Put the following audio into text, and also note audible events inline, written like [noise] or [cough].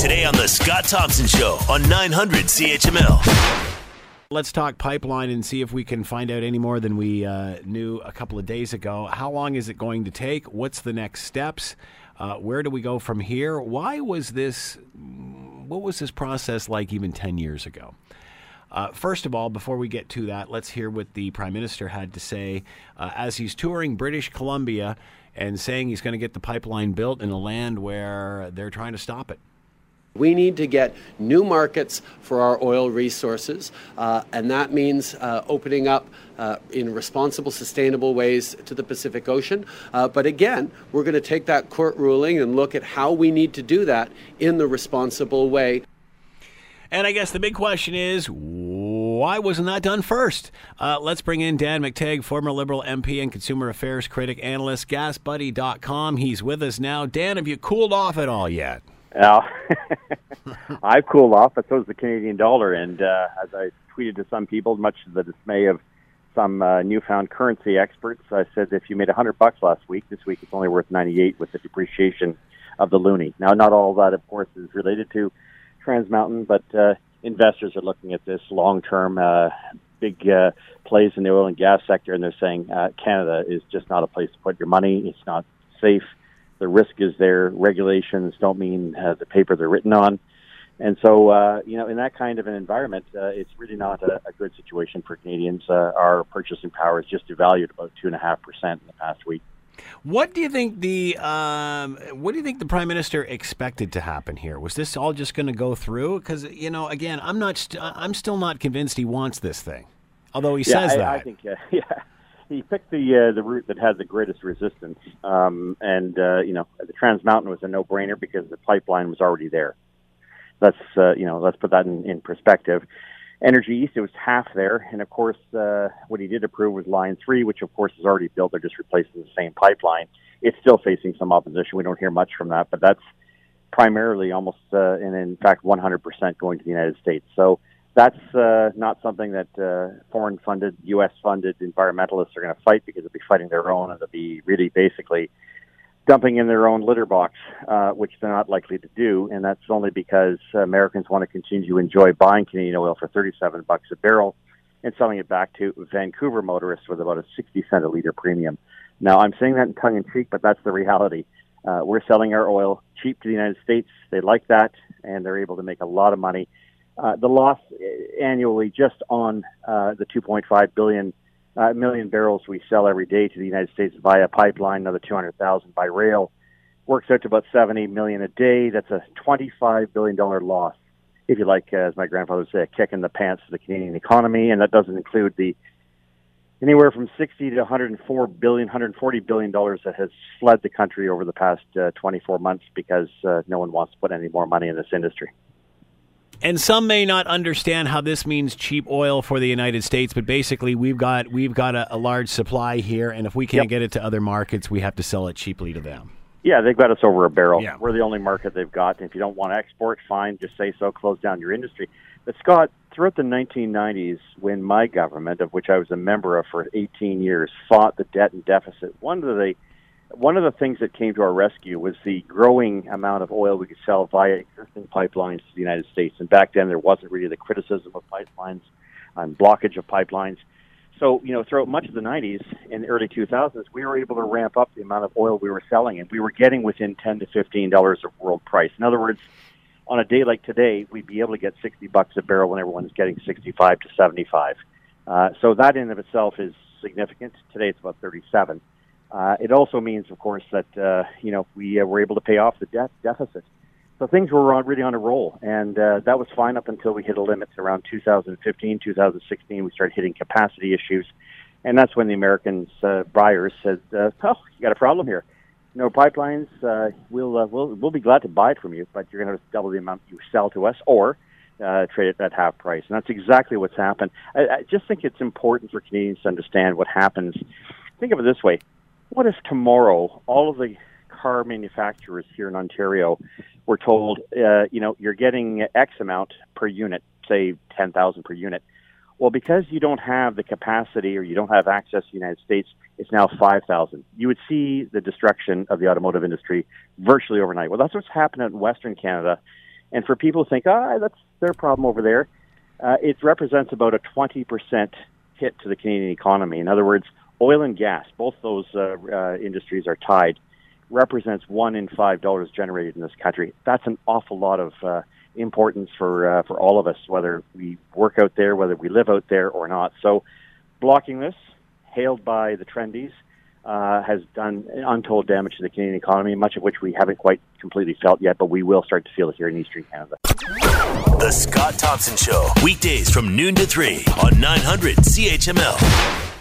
Today on The Scott Thompson Show on 900 CHML. Let's talk pipeline and see if we can find out any more than we uh, knew a couple of days ago. How long is it going to take? What's the next steps? Uh, where do we go from here? Why was this? What was this process like even 10 years ago? Uh, first of all, before we get to that, let's hear what the Prime Minister had to say uh, as he's touring British Columbia and saying he's going to get the pipeline built in a land where they're trying to stop it. We need to get new markets for our oil resources, uh, and that means uh, opening up uh, in responsible, sustainable ways to the Pacific Ocean. Uh, but again, we're going to take that court ruling and look at how we need to do that in the responsible way. And I guess the big question is why wasn't that done first? Uh, let's bring in Dan McTeague, former Liberal MP and consumer affairs critic analyst, gasbuddy.com. He's with us now. Dan, have you cooled off at all yet? Well, [laughs] I've cooled off, but so has the Canadian dollar. And uh, as I tweeted to some people, much to the dismay of some uh, newfound currency experts, I said if you made a hundred bucks last week, this week it's only worth ninety eight with the depreciation of the loonie. Now, not all of that, of course, is related to Trans Mountain, but uh, investors are looking at this long term. Uh, big uh, plays in the oil and gas sector, and they're saying uh, Canada is just not a place to put your money. It's not safe the risk is there. Regulations don't mean uh, the paper they're written on. And so, uh, you know, in that kind of an environment, uh, it's really not a, a good situation for Canadians. Uh, our purchasing power is just devalued about two and a half percent in the past week. What do you think the um, What do you think the prime minister expected to happen here? Was this all just going to go through? Because you know, again, I'm not. St- I'm still not convinced he wants this thing. Although he yeah, says I, that. I think, uh, [laughs] yeah, he picked the uh, the route that had the greatest resistance, um, and uh, you know the Trans Mountain was a no brainer because the pipeline was already there. Let's uh, you know let's put that in, in perspective. Energy East, it was half there, and of course, uh, what he did approve was Line Three, which of course is already built. They're just replacing the same pipeline. It's still facing some opposition. We don't hear much from that, but that's primarily almost, uh, and in fact, 100% going to the United States. So that's uh, not something that uh, foreign funded, U.S. funded environmentalists are going to fight because they'll be fighting their own and they'll be really basically dumping in their own litter box, uh, which they're not likely to do. And that's only because Americans want to continue to enjoy buying Canadian oil for 37 bucks a barrel and selling it back to Vancouver motorists with about a 60 cent a liter premium. Now, I'm saying that in tongue in cheek, but that's the reality. Uh, we're selling our oil cheap to the United States. They like that, and they're able to make a lot of money uh, the loss annually just on uh, the 2.5 billion uh, million barrels we sell every day to the United States via pipeline, another 200,000 by rail, works out to about 70 million a day. That's a 25 billion dollar loss. If you like, as my grandfather would say, a kick in the pants to the Canadian economy, and that doesn't include the anywhere from 60 to 104 billion, 140 billion dollars that has fled the country over the past uh, 24 months because uh, no one wants to put any more money in this industry. And some may not understand how this means cheap oil for the United States, but basically we've got we've got a, a large supply here, and if we can't yep. get it to other markets, we have to sell it cheaply to them. Yeah, they've got us over a barrel. Yeah. We're the only market they've got. And if you don't want to export, fine, just say so, close down your industry. But Scott, throughout the 1990s, when my government, of which I was a member of for 18 years, fought the debt and deficit, one of the one of the things that came to our rescue was the growing amount of oil we could sell via existing pipelines to the United States. And back then, there wasn't really the criticism of pipelines and blockage of pipelines. So, you know, throughout much of the 90s and early 2000s, we were able to ramp up the amount of oil we were selling, and we were getting within 10 to 15 dollars of world price. In other words, on a day like today, we'd be able to get 60 bucks a barrel when everyone's getting 65 to 75. Uh, so that in of itself is significant. Today, it's about 37. Uh, it also means, of course, that uh, you know we uh, were able to pay off the debt deficit. So things were really on a roll, and uh, that was fine up until we hit a limit around 2015, 2016. We started hitting capacity issues, and that's when the Americans uh, buyers said, uh, "Oh, you got a problem here. No pipelines. Uh, we'll uh, we'll we'll be glad to buy it from you, but you're going to double the amount you sell to us, or." Uh, trade it at half price, and that's exactly what's happened. I, I just think it's important for Canadians to understand what happens. Think of it this way: what if tomorrow all of the car manufacturers here in Ontario were told, uh, you know, you're getting X amount per unit, say 10,000 per unit. Well, because you don't have the capacity or you don't have access to the United States, it's now 5,000. You would see the destruction of the automotive industry virtually overnight. Well, that's what's happened in Western Canada And for people who think, ah, that's their problem over there, uh, it represents about a 20% hit to the Canadian economy. In other words, oil and gas, both those uh, uh, industries are tied, represents one in five dollars generated in this country. That's an awful lot of uh, importance for uh, for all of us, whether we work out there, whether we live out there or not. So, blocking this, hailed by the trendies, uh, has done untold damage to the Canadian economy, much of which we haven't quite completely felt yet, but we will start to feel it here in Eastern Canada. The Scott Thompson Show, weekdays from noon to 3 on 900 CHML.